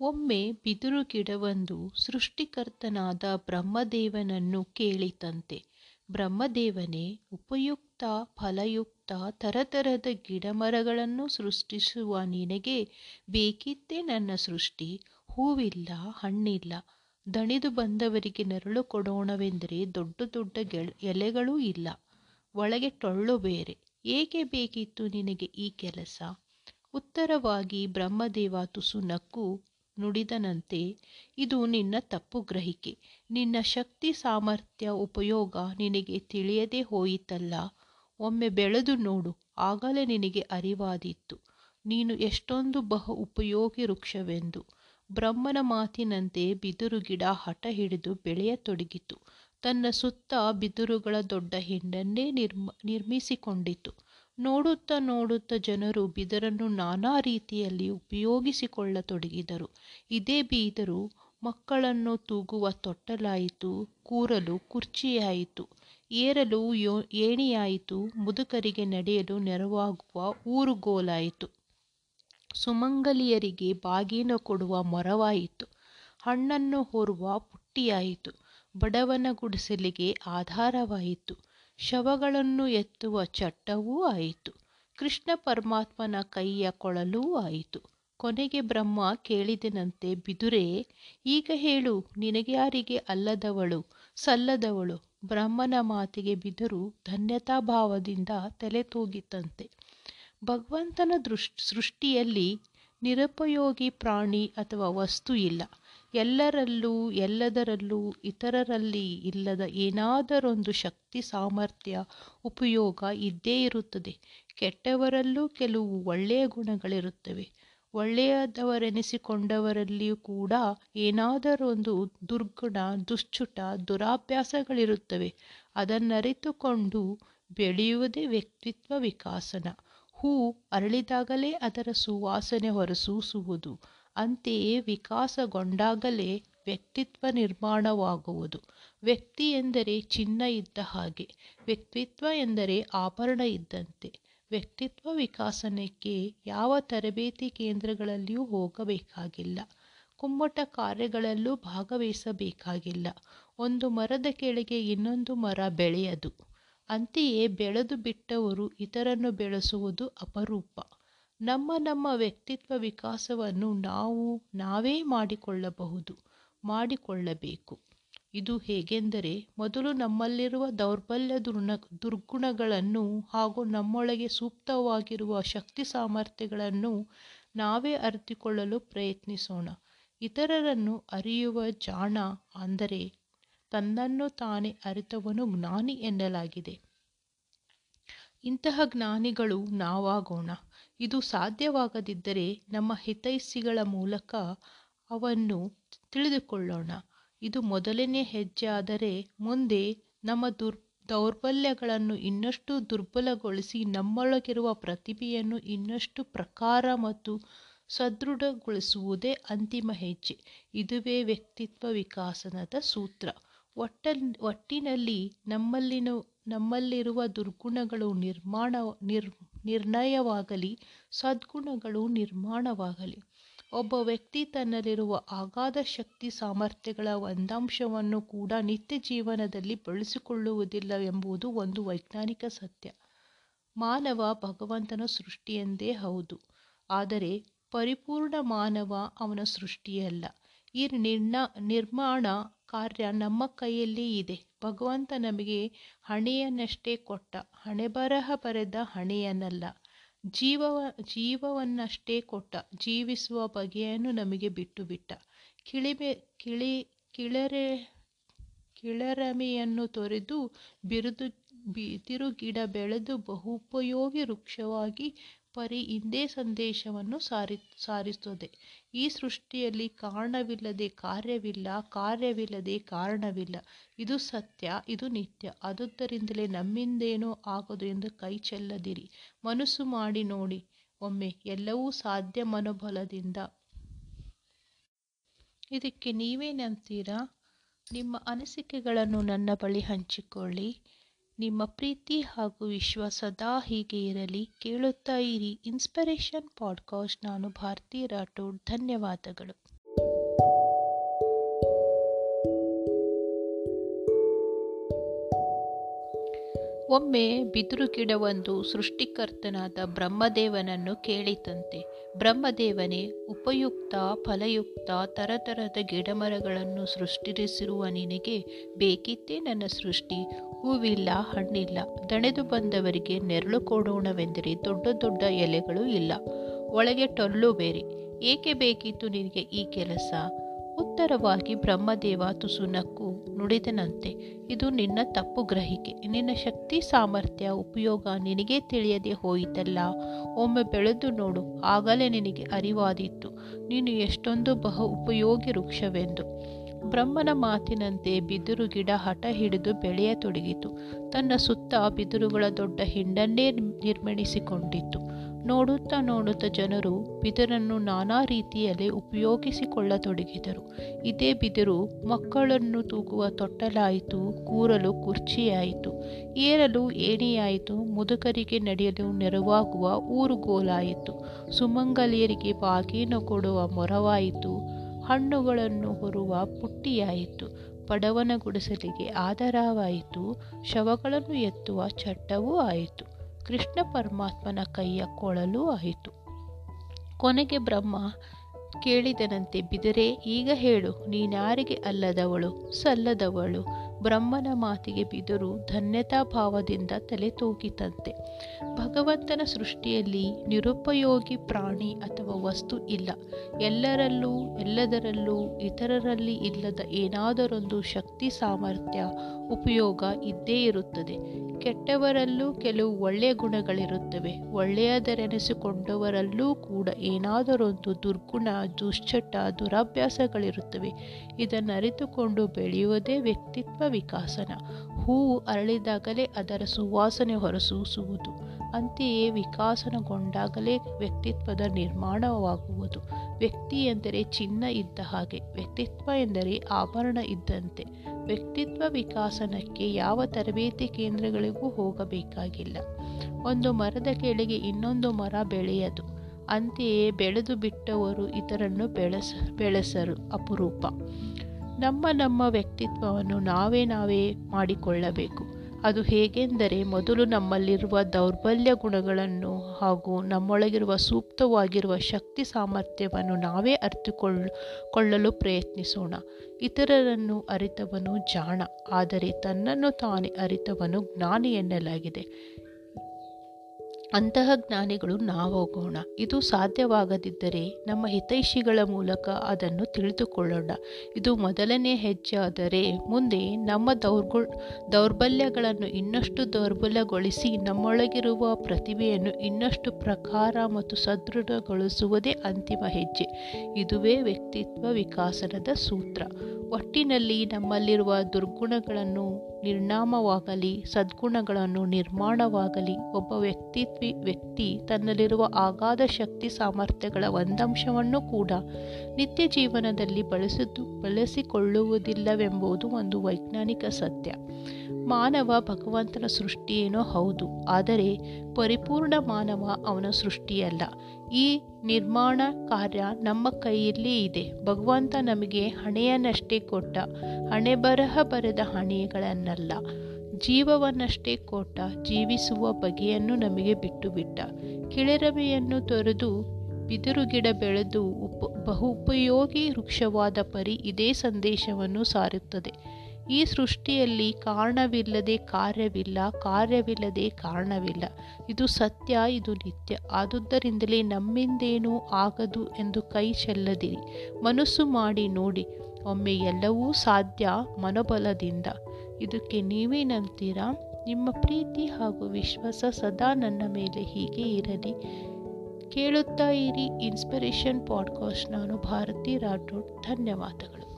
ಒಮ್ಮೆ ಬಿದಿರು ಗಿಡವೊಂದು ಸೃಷ್ಟಿಕರ್ತನಾದ ಬ್ರಹ್ಮದೇವನನ್ನು ಕೇಳಿತಂತೆ. ಬ್ರಹ್ಮದೇವನೇ, ಉಪಯುಕ್ತ, ಫಲಯುಕ್ತ, ತರತರದ ಗಿಡಮರಗಳನ್ನು ಸೃಷ್ಟಿಸುವ ನಿನಗೆ ಬೇಕಿದ್ದೇ ನನ್ನ ಸೃಷ್ಟಿ. ಹೂವಿಲ್ಲ, ಹಣ್ಣಿಲ್ಲ. ದಣಿದು ಬಂದವರಿಗೆ ನೆರಳು ಕೊಡೋಣವೆಂದರೆ ದೊಡ್ಡ ದೊಡ್ಡ ಗೆಳ್, ಎಲೆಗಳೂ ಇಲ್ಲ. ಒಳಗೆ ಟೊಳ್ಳು ಬೇರೆ. ಏಕೆ ಬೇಕಿತ್ತು ನಿನಗೆ ಈ ಕೆಲಸ? ಉತ್ತರವಾಗಿ ಬ್ರಹ್ಮದೇವ ತುಸು ನಕ್ಕು ನುಡಿದನಂತೆ, ಇದು ನಿನ್ನ ತಪ್ಪು ಗ್ರಹಿಕೆ. ನಿನ್ನ ಶಕ್ತಿ, ಸಾಮರ್ಥ್ಯ, ಉಪಯೋಗ ನಿನಗೆ ತಿಳಿಯದೆ ಹೋಯಿತಲ್ಲ. ಒಮ್ಮೆ ಬೆಳೆದು ನೋಡು. ಆಗಲೇ ನಿನಗೆ ಅರಿವಾದಿತ್ತು ನೀನು ಎಷ್ಟೊಂದು ಬಹು ಉಪಯೋಗಿ ವೃಕ್ಷವೆಂದು. ಬ್ರಹ್ಮನ ಮಾತಿನಂತೆ ಬಿದಿರು ಗಿಡ ಹಠ ಹಿಡಿದು ಬೆಳೆಯತೊಡಗಿತು. ತನ್ನ ಸುತ್ತ ಬಿದಿರುಗಳ ದೊಡ್ಡ ಹಿಂಡನ್ನೇ ನಿರ್ಮ, ನಿರ್ಮಿಸಿಕೊಂಡಿತು. ನೋಡುತ್ತಾ ನೋಡುತ್ತಾ ಜನರು ಬಿದರನ್ನು ನಾನಾ ರೀತಿಯಲ್ಲಿ ಉಪಯೋಗಿಸಿಕೊಳ್ಳತೊಡಗಿದರು. ಇದೇ ಬೀದರು ಮಕ್ಕಳನ್ನು ತೂಗುವ ತೊಟ್ಟಲಾಯಿತು, ಕೂರಲು ಕುರ್ಚಿಯಾಯಿತು, ಏರಲು ಯೋ, ಏಣಿಯಾಯಿತು, ಮುದುಕರಿಗೆ ನಡೆಯಲು ನೆರವಾಗುವ ಊರುಗೋಲಾಯಿತು. ಸುಮಂಗಲಿಯರಿಗೆ ಬಾಗಿನ ಕೊಡುವ ಮೊರವಾಯಿತು, ಹಣ್ಣನ್ನು ಹೊರುವ ಪುಟ್ಟಿಯಾಯಿತು, ಬಡವನ ಗುಡಿಸಲಿಗೆ ಆಧಾರವಾಯಿತು. ಶವಗಳನ್ನು ಎತ್ತುವ ಚಟ್ಟವೂ ಆಯಿತು. ಕೃಷ್ಣ ಪರಮಾತ್ಮನ ಕೈಯ ಕೊಳಲೂ ಆಯಿತು. ಕೊನೆಗೆ ಬ್ರಹ್ಮ ಕೇಳಿದನಂತೆ, ಬಿದುರೇ, ಈಗ ಹೇಳು ನಿನಗ್ಯಾರಿಗೆ ಅಲ್ಲದವಳು, ಸಲ್ಲದವಳು? ಬ್ರಹ್ಮನ ಮಾತಿಗೆ ಬಿದರು ಧನ್ಯತಾಭಾವದಿಂದ ತಲೆ ತೂಗಿತಂತೆ. ಭಗವಂತನ ದೃಷ್, ಸೃಷ್ಟಿಯಲ್ಲಿ ನಿರುಪಯೋಗಿ ಪ್ರಾಣಿ ಅಥವಾ ವಸ್ತು ಇಲ್ಲ. ಎಲ್ಲರಲ್ಲೂ, ಎಲ್ಲದರಲ್ಲೂ, ಇತರರಲ್ಲಿ ಇಲ್ಲದ ಏನಾದರೊಂದು ಶಕ್ತಿ, ಸಾಮರ್ಥ್ಯ, ಉಪಯೋಗ ಇದ್ದೇ ಇರುತ್ತದೆ. ಕೆಟ್ಟವರಲ್ಲೂ ಕೆಲವು ಒಳ್ಳೆಯ ಗುಣಗಳಿರುತ್ತವೆ. ಒಳ್ಳೆಯದವರೆನಿಸಿಕೊಂಡವರಲ್ಲಿಯೂ ಕೂಡ ಏನಾದರೊಂದು ದುರ್ಗುಣ, ದುಶ್ಚುಟ, ದುರಾಭ್ಯಾಸಗಳಿರುತ್ತವೆ. ಅದನ್ನರಿತುಕೊಂಡು ಬೆಳೆಯುವುದೇ ವ್ಯಕ್ತಿತ್ವ ವಿಕಾಸನ. ಹೂ ಅರಳಿದಾಗಲೇ ಅದರ ಸುವಾಸನೆ ಹೊರಸೂಸುವುದು. ಅಂತೆಯೇ ವಿಕಾಸಗೊಂಡಾಗಲೇ ವ್ಯಕ್ತಿತ್ವ ನಿರ್ಮಾಣವಾಗುವುದು. ವ್ಯಕ್ತಿ ಎಂದರೆ ಚಿನ್ನ ಇದ್ದ ಹಾಗೆ, ವ್ಯಕ್ತಿತ್ವ ಎಂದರೆ ಆಭರಣ ಇದ್ದಂತೆ. ವ್ಯಕ್ತಿತ್ವ ವಿಕಾಸನಕ್ಕೆ ಯಾವ ತರಬೇತಿ ಕೇಂದ್ರಗಳಲ್ಲಿಯೂ ಹೋಗಬೇಕಾಗಿಲ್ಲ. ಕುಮ್ಮಟ ಕಾರ್ಯಗಳಲ್ಲೂ ಭಾಗವಹಿಸಬೇಕಾಗಿಲ್ಲ. ಒಂದು ಮರದ ಕೆಳಗೆ ಇನ್ನೊಂದು ಮರ ಬೆಳೆಯದು. ಅಂತೆಯೇ ಬೆಳೆದು ಬಿಟ್ಟವರು ಇತರನ್ನು ಬೆಳೆಸುವುದು ಅಪರೂಪ. ನಮ್ಮ ನಮ್ಮ ವ್ಯಕ್ತಿತ್ವ ವಿಕಾಸವನ್ನು ನಾವು ನಾವೇ ಮಾಡಿಕೊಳ್ಳಬಹುದು, ಮಾಡಿಕೊಳ್ಳಬೇಕು. ಇದು ಹೇಗೆಂದರೆ, ಮೊದಲು ನಮ್ಮಲ್ಲಿರುವ ದೌರ್ಬಲ್ಯ ದುರ್ಣ ದುರ್ಗುಣಗಳನ್ನು ಹಾಗೂ ನಮ್ಮೊಳಗೆ ಸೂಕ್ತವಾಗಿರುವ ಶಕ್ತಿ ಸಾಮರ್ಥ್ಯಗಳನ್ನು ನಾವೇ ಅರಿತುಕೊಳ್ಳಲು ಪ್ರಯತ್ನಿಸೋಣ. ಇತರರನ್ನು ಅರಿಯುವ ಜಾಣ ಅಂದರೆ, ತನ್ನನ್ನು ತಾನೇ ಅರಿತವನು ಜ್ಞಾನಿ ಎನ್ನಲಾಗಿದೆ. ಇಂತಹ ಜ್ಞಾನಿಗಳು ನಾವಾಗೋಣ. ಇದು ಸಾಧ್ಯವಾಗದಿದ್ದರೆ ನಮ್ಮ ಹಿತೈಷಿಗಳ ಮೂಲಕ ಅವನ್ನು ತಿಳಿದುಕೊಳ್ಳೋಣ. ಇದು ಮೊದಲನೇ ಹೆಜ್ಜೆ. ಆದರೆ ಮುಂದೆ ನಮ್ಮ ದುರ್, ದೌರ್ಬಲ್ಯಗಳನ್ನು ಇನ್ನಷ್ಟು ದುರ್ಬಲಗೊಳಿಸಿ ನಮ್ಮೊಳಗಿರುವ ಪ್ರತಿಭೆಯನ್ನು ಇನ್ನಷ್ಟು ಪ್ರಕಾರ ಮತ್ತು ಸದೃಢಗೊಳಿಸುವುದೇ ಅಂತಿಮ ಹೆಜ್ಜೆ. ಇದುವೇ ವ್ಯಕ್ತಿತ್ವ ವಿಕಾಸನದ ಸೂತ್ರ. ಒಟ್ಟ ಒಟ್ಟಿನಲ್ಲಿ ನಮ್ಮಲ್ಲಿನ, ನಮ್ಮಲ್ಲಿರುವ ದುರ್ಗುಣಗಳು ನಿರ್ಮಾಣ ನಿರ್ ನಿರ್ಣಯವಾಗಲಿ, ಸದ್ಗುಣಗಳು ನಿರ್ಮಾಣವಾಗಲಿ. ಒಬ್ಬ ವ್ಯಕ್ತಿ ತನ್ನಲ್ಲಿರುವ ಅಗಾಧ ಶಕ್ತಿ ಸಾಮರ್ಥ್ಯಗಳ ಒಂದಂಶವನ್ನು ಕೂಡ ನಿತ್ಯ ಜೀವನದಲ್ಲಿ ಬಳಸಿಕೊಳ್ಳುವುದಿಲ್ಲ ಎಂಬುದು ಒಂದು ವೈಜ್ಞಾನಿಕ ಸತ್ಯ. ಮಾನವ ಭಗವಂತನ ಸೃಷ್ಟಿಯೆಂದೇ ಹೌದು. ಆದರೆ ಪರಿಪೂರ್ಣ ಮಾನವ ಅವನ ಸೃಷ್ಟಿಯಲ್ಲ. ಈ ನಿರ್ಣ ನಿರ್ಮಾಣ ಕಾರ್ಯ ನಮ್ಮ ಕೈಯಲ್ಲಿ ಇದೆ. ಭಗವಂತ ನಮಗೆ ಹಣೆಯನ್ನಷ್ಟೇ ಕೊಟ್ಟ. ಹಣೆಬರಹ ಬರೆದ ಹಣೆಯನ್ನಲ್ಲ ಜೀವ ಜೀವವನ್ನಷ್ಟೇ ಕೊಟ್ಟ. ಜೀವಿಸುವ ಬಗೆಯನ್ನು ನಮಗೆ ಬಿಟ್ಟು ಬಿಟ್ಟ ಕಿಳಿಮೆ, ಕಿಳಿ, ಕಿಳರೆ, ಕಿಳರಮೆಯನ್ನು ತೊರೆದು ಬಿರುದು ಬಿದಿರು ಗಿಡ ಬೆಳೆದು ಬಹುಪಯೋಗಿ ವೃಕ್ಷವಾಗಿ ಪರಿ ಇಂದೇ ಸಂದೇಶವನ್ನು ಸಾರಿ, ಸಾರಿಸುತ್ತದೆ. ಈ ಸೃಷ್ಟಿಯಲ್ಲಿ ಕಾರಣವಿಲ್ಲದೆ ಕಾರ್ಯವಿಲ್ಲ, ಕಾರ್ಯವಿಲ್ಲದೆ ಕಾರಣವಿಲ್ಲ. ಇದು ಸತ್ಯ, ಇದು ನಿತ್ಯ. ಆದುದರಿಂದಲೇ ನಮ್ಮಿಂದೇನೋ ಆಗದು ಎಂದು ಕೈ ಚೆಲ್ಲದಿರಿ. ಮನಸ್ಸು ಮಾಡಿ ನೋಡಿ. ಒಮ್ಮೆ ಎಲ್ಲವೂ ಸಾಧ್ಯ ಮನೋಬಲದಿಂದ. ಇದಕ್ಕೆ ನೀವೇನಂತೀರಾ ನಿಮ್ಮ ಅನಿಸಿಕೆಗಳನ್ನು ನನ್ನ ಬಳಿ ಹಂಚಿಕೊಳ್ಳಿ. ನಿಮ್ಮ ಪ್ರೀತಿ ಹಾಗೂ ವಿಶ್ವಾಸ ಸದಾ ಹೀಗೆ ಇರಲಿ ಕೇಳುತ್ತಾ ಇರಿ. ಇನ್ಸ್ಪಿರೇಷನ್ ಪಾಡ್ಕಾಸ್ಟ್ ನಾನು ಭಾರತಿ ರಾಠೋಡ್. ಧನ್ಯವಾದಗಳು. ಒಮ್ಮೆ ಬಿದಿರು ಗಿಡವೊಂದು ಸೃಷ್ಟಿಕರ್ತನಾದ ಬ್ರಹ್ಮದೇವನನ್ನು ಕೇಳಿತಂತೆ. ಬ್ರಹ್ಮದೇವನೇ, ಉಪಯುಕ್ತ, ಫಲಯುಕ್ತ, ತರತರದ ಗಿಡಮರಗಳನ್ನು ಸೃಷ್ಟಿಸಿರುವ ನಿನಗೆ ಬೇಕಿತ್ತೇ ನನ್ನ ಸೃಷ್ಟಿ. ಹೂವಿಲ್ಲ, ಹಣ್ಣಿಲ್ಲ, ದಣೆದು ಬಂದವರಿಗೆ ನೆರಳು ಕೊಡೋಣವೆಂದರೆ ದೊಡ್ಡ ದೊಡ್ಡ ಎಲೆಗಳು ಇಲ್ಲ. ಒಳಗೆ ಟೊಲ್ಲು ಬೇರೆ. ಏಕೆ ಬೇಕಿತ್ತು ನಿನಗೆ ಈ ಕೆಲಸ? ಉತ್ತರವಾಗಿ ಬ್ರಹ್ಮದೇವ ತುಸುನಕ್ಕು ನುಡಿದನಂತೆ, ಇದು ನಿನ್ನ ತಪ್ಪು ಗ್ರಹಿಕೆ. ನಿನ್ನ ಶಕ್ತಿ, ಸಾಮರ್ಥ್ಯ, ಉಪಯೋಗ ನಿನಗೆ ತಿಳಿಯದೆ ಹೋಯಿತಲ್ಲ. ಒಮ್ಮೆ ಬೆಳೆದು ನೋಡು. ಆಗಲೇ ನಿನಗೆ ಅರಿವಾದೀತು. ನೀನು ಎಷ್ಟೊಂದು ಬಹು ಉಪಯೋಗಿ ವೃಕ್ಷವೆಂದು. ಬ್ರಹ್ಮನ ಮಾತಿನಂತೆ ಬಿದಿರು ಗಿಡ ಹಠ ಹಿಡಿದು ಬೆಳೆಯತೊಡಗಿತು. ತನ್ನ ಸುತ್ತ ಬಿದಿರುಗಳ ದೊಡ್ಡ ಹಿಂಡನ್ನೇ ನಿರ್ಮಿಸಿಕೊಂಡಿತ್ತು. ನೋಡುತ್ತಾ ನೋಡುತ್ತಾ ಜನರು ಬಿದಿರನ್ನು ನಾನಾ ರೀತಿಯಲ್ಲಿ ಉಪಯೋಗಿಸಿಕೊಳ್ಳತೊಡಗಿದರು. ಇದೇ ಬಿದಿರು ಮಕ್ಕಳನ್ನು ತೂಗುವ ತೊಟ್ಟಲಾಯಿತು, ಕೂರಲು ಕುರ್ಚಿಯಾಯಿತು, ಏರಲು ಏಣಿಯಾಯಿತು, ಮುದುಕರಿಗೆ ನಡೆಯಲು ನೆರವಾಗುವ ಊರುಗೋಲಾಯಿತು, ಸುಮಂಗಲಿಯರಿಗೆ ಬಾಗಿನ ಕೊಡುವ ಮೊರವಾಯಿತು ಹಣ್ಣುಗಳನ್ನು ಹೊರುವ ಪುಟ್ಟಿಯಾಯಿತು. ಬಡವನ ಗುಡಿಸಲಿಗೆ ಆಧಾರವಾಯಿತು ಶವಗಳನ್ನು ಎತ್ತುವ ಚಟ್ಟವೂ ಆಯಿತು. ಕೃಷ್ಣ ಪರಮಾತ್ಮನ ಕೈಯ ಕೊಳಲೂ ಆಯಿತು. ಕೊನೆಗೆ ಬ್ರಹ್ಮ ಕೇಳಿದನಂತೆ, ಬಿದರೆ, ಈಗ ಹೇಳು, ನೀನಾರಿಗೆ ಅಲ್ಲದವಳು, ಸಲ್ಲದವಳು. ಬ್ರಹ್ಮನ ಮಾತಿಗೆ ಬಿದರು ಧನ್ಯತಾ ಭಾವದಿಂದ ತಲೆ ತೂಗಿತಂತೆ. ಭಗವಂತನ ಸೃಷ್ಟಿಯಲ್ಲಿ ನಿರುಪಯೋಗಿ ಪ್ರಾಣಿ ಅಥವಾ ವಸ್ತು ಇಲ್ಲ. ಎಲ್ಲರಲ್ಲೂ, ಎಲ್ಲದರಲ್ಲೂ, ಇತರರಲ್ಲಿ ಇಲ್ಲದ ಏನಾದರೊಂದು ಶಕ್ತಿ ಸಾಮರ್ಥ್ಯ, ಉಪಯೋಗ ಇದ್ದೇ ಇರುತ್ತದೆ. ಕೆಟ್ಟವರಲ್ಲೂ ಕೆಲವು ಒಳ್ಳೆಯ ಗುಣಗಳಿರುತ್ತವೆ. ಒಳ್ಳೆಯದರೆನಿಸಿಕೊಂಡವರಲ್ಲೂ ಕೂಡ ಏನಾದರೊಂದು ದುರ್ಗುಣ, ದುಶ್ಚಟ, ದುರಾಭ್ಯಾಸಗಳಿರುತ್ತವೆ. ಇದನ್ನು ಅರಿತುಕೊಂಡು ಬೆಳೆಯುವುದೇ ವ್ಯಕ್ತಿತ್ವ ವಿಕಾಸನ. ಹೂವು ಅರಳಿದಾಗಲೇ ಅದರ ಸುವಾಸನೆ ಹೊರಸೂಸುವುದು. ಅಂತೆಯೇ ವಿಕಾಸನಗೊಂಡಾಗಲೇ ವ್ಯಕ್ತಿತ್ವದ ನಿರ್ಮಾಣವಾಗುವುದು. ವ್ಯಕ್ತಿ ಎಂದರೆ ಚಿನ್ನ ಇದ್ದ ಹಾಗೆ, ವ್ಯಕ್ತಿತ್ವ ಎಂದರೆ ಆಭರಣ ಇದ್ದಂತೆ. ವ್ಯಕ್ತಿತ್ವ ವಿಕಾಸನಕ್ಕೆ ಯಾವ ತರಬೇತಿ ಕೇಂದ್ರಗಳಿಗೂ ಹೋಗಬೇಕಾಗಿಲ್ಲ. ಒಂದು ಮರದ ಕೆಳಗೆ ಇನ್ನೊಂದು ಮರ ಬೆಳೆಯದು. ಅಂತೆಯೇ ಬೆಳೆದು ಬಿಟ್ಟವರು ಇತರನ್ನು ಬೆಳೆಸ, ಬೆಳೆಸರು. ಅಪರೂಪ. ನಮ್ಮ ನಮ್ಮ ವ್ಯಕ್ತಿತ್ವವನ್ನು ನಾವೇ ನಾವೇ ಮಾಡಿಕೊಳ್ಳಬೇಕು. ಅದು ಹೇಗೆಂದರೆ ಮೊದಲು ನಮ್ಮಲ್ಲಿರುವ ದೌರ್ಬಲ್ಯ ಗುಣಗಳನ್ನು ಹಾಗೂ ನಮ್ಮೊಳಗಿರುವ ಸೂಕ್ತವಾಗಿರುವ ಶಕ್ತಿ ಸಾಮರ್ಥ್ಯವನ್ನು ನಾವೇ ಅರಿತುಕೊಳ್ಳಲು ಕೊಳ್ಳಲು ಪ್ರಯತ್ನಿಸೋಣ. ಇತರರನ್ನು ಅರಿತವನು ಜಾಣ, ಆದರೆ ತನ್ನನ್ನು ತಾನೇ ಅರಿತವನು ಜ್ಞಾನಿ ಎನ್ನಲಾಗಿದೆ. ಅಂತಹ ಜ್ಞಾನಿಗಳು ನಾವಾಗೋಣ. ಇದು ಸಾಧ್ಯವಾಗದಿದ್ದರೆ ನಮ್ಮ ಹಿತೈಷಿಗಳ ಮೂಲಕ ಅದನ್ನು ತಿಳಿದುಕೊಳ್ಳೋಣ. ಇದು ಮೊದಲನೇ ಹೆಜ್ಜೆ ಆದರೆ ಮುಂದೆ ನಮ್ಮ ದೌರ್ಗು, ದೌರ್ಬಲ್ಯಗಳನ್ನು ಇನ್ನಷ್ಟು ದೌರ್ಬಲ್ಯಗೊಳಿಸಿ ನಮ್ಮೊಳಗಿರುವ ಪ್ರತಿಭೆಯನ್ನು ಇನ್ನಷ್ಟು ಪ್ರಕಾರ ಮತ್ತು ಸದೃಢಗೊಳಿಸುವುದೇ ಅಂತಿಮ ಹೆಜ್ಜೆ. ಇದುವೇ ವ್ಯಕ್ತಿತ್ವ ವಿಕಾಸನದ ಸೂತ್ರ. ಒಟ್ಟಿನಲ್ಲಿ ನಮ್ಮಲ್ಲಿರುವ ದುರ್ಗುಣಗಳನ್ನು ನಿರ್ನಾಮವಾಗಲಿ, ಸದ್ಗುಣಗಳನ್ನು ನಿರ್ಮಾಣವಾಗಲಿ, ಒಬ್ಬ ವ್ಯಕ್ತಿತ್ವಿ ವ್ಯಕ್ತಿ ತನ್ನಲ್ಲಿರುವ ಅಗಾಧ ಶಕ್ತಿ ಸಾಮರ್ಥ್ಯಗಳ ಒಂದಂಶವನ್ನು ಕೂಡ ನಿತ್ಯ ಜೀವನದಲ್ಲಿ ಬಳಸಿದ್ದು, ಬಳಸಿಕೊಳ್ಳುವುದಿಲ್ಲವೆಂಬುದು ಒಂದು ವೈಜ್ಞಾನಿಕ ಸತ್ಯ. ಮಾನವ ಭಗವಂತನ ಸೃಷ್ಟಿಯೇನೋ ಹೌದು, ಆದರೆ ಪರಿಪೂರ್ಣ ಮಾನವ ಅವನ ಸೃಷ್ಟಿಯಲ್ಲ. ಈ ನಿರ್ಮಾಣ ಕಾರ್ಯ ನಮ್ಮ ಕೈಯಲ್ಲಿ ಇದೆ. ಭಗವಂತ ನಮಗೆ ಹಣೆಯನ್ನಷ್ಟೇ ಕೊಟ್ಟ, ಹಣೆ ಬರಹ ಬರೆದ ಹಣೆಗಳನ್ನಲ್ಲ, ಜೀವವನ್ನಷ್ಟೇ ಕೊಟ್ಟ, ಜೀವಿಸುವ ಬಗೆಯನ್ನು ನಮಗೆ ಬಿಟ್ಟು ಬಿಟ್ಟ ಕಿಳೆರವೆಯನ್ನು ತೊರೆದು ಬಿದಿರು ಗಿಡ ಬೆಳೆದು ಉಪ, ಬಹು ಉಪಯೋಗಿ ವೃಕ್ಷವಾದ ಪರಿ ಇದೇ ಸಂದೇಶವನ್ನು ಸಾರುತ್ತದೆ. ಈ ಸೃಷ್ಟಿಯಲ್ಲಿ ಕಾರಣವಿಲ್ಲದೆ ಕಾರ್ಯವಿಲ್ಲ, ಕಾರ್ಯವಿಲ್ಲದೆ ಕಾರಣವಿಲ್ಲ. ಇದು ಸತ್ಯ, ಇದು ನಿತ್ಯ. ಆದುದರಿಂದಲೇ ನಮ್ಮಿಂದೇನೂ ಆಗದು ಎಂದು ಕೈ ಚೆಲ್ಲದಿರಿ. ಮನಸ್ಸು ಮಾಡಿ ನೋಡಿ. ಒಮ್ಮೆ ಎಲ್ಲವೂ ಸಾಧ್ಯ ಮನೋಬಲದಿಂದ. ಇದಕ್ಕೆ ನೀವೇನಂತೀರಾ ನಿಮ್ಮ ಪ್ರೀತಿ ಹಾಗೂ ವಿಶ್ವಾಸ ಸದಾ ನನ್ನ ಮೇಲೆ ಹೀಗೆ ಇರಲಿ. ಕೇಳುತ್ತಾ ಇರಿ ಇನ್ಸ್ಪಿರೇಷನ್ ಪಾಡ್ಕಾಸ್ಟ್ ನಾನು ಭಾರತಿ ರಾಠೋಡ್. ಧನ್ಯವಾದಗಳು.